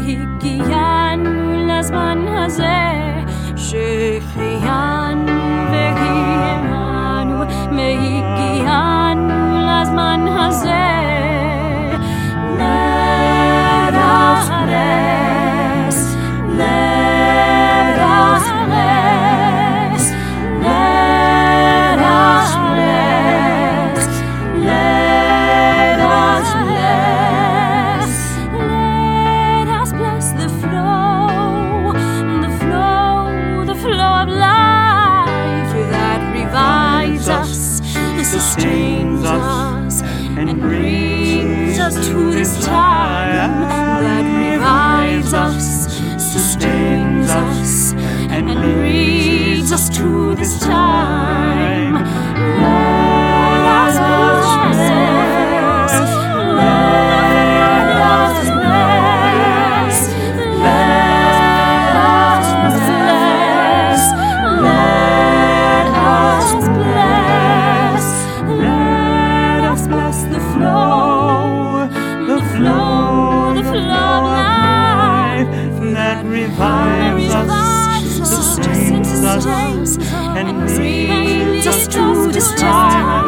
hikayemül ezman hazır sustains us and brings us to this time that revives us, sustains us, and brings us to this time. revives us, sustains us, and leads us to the stars.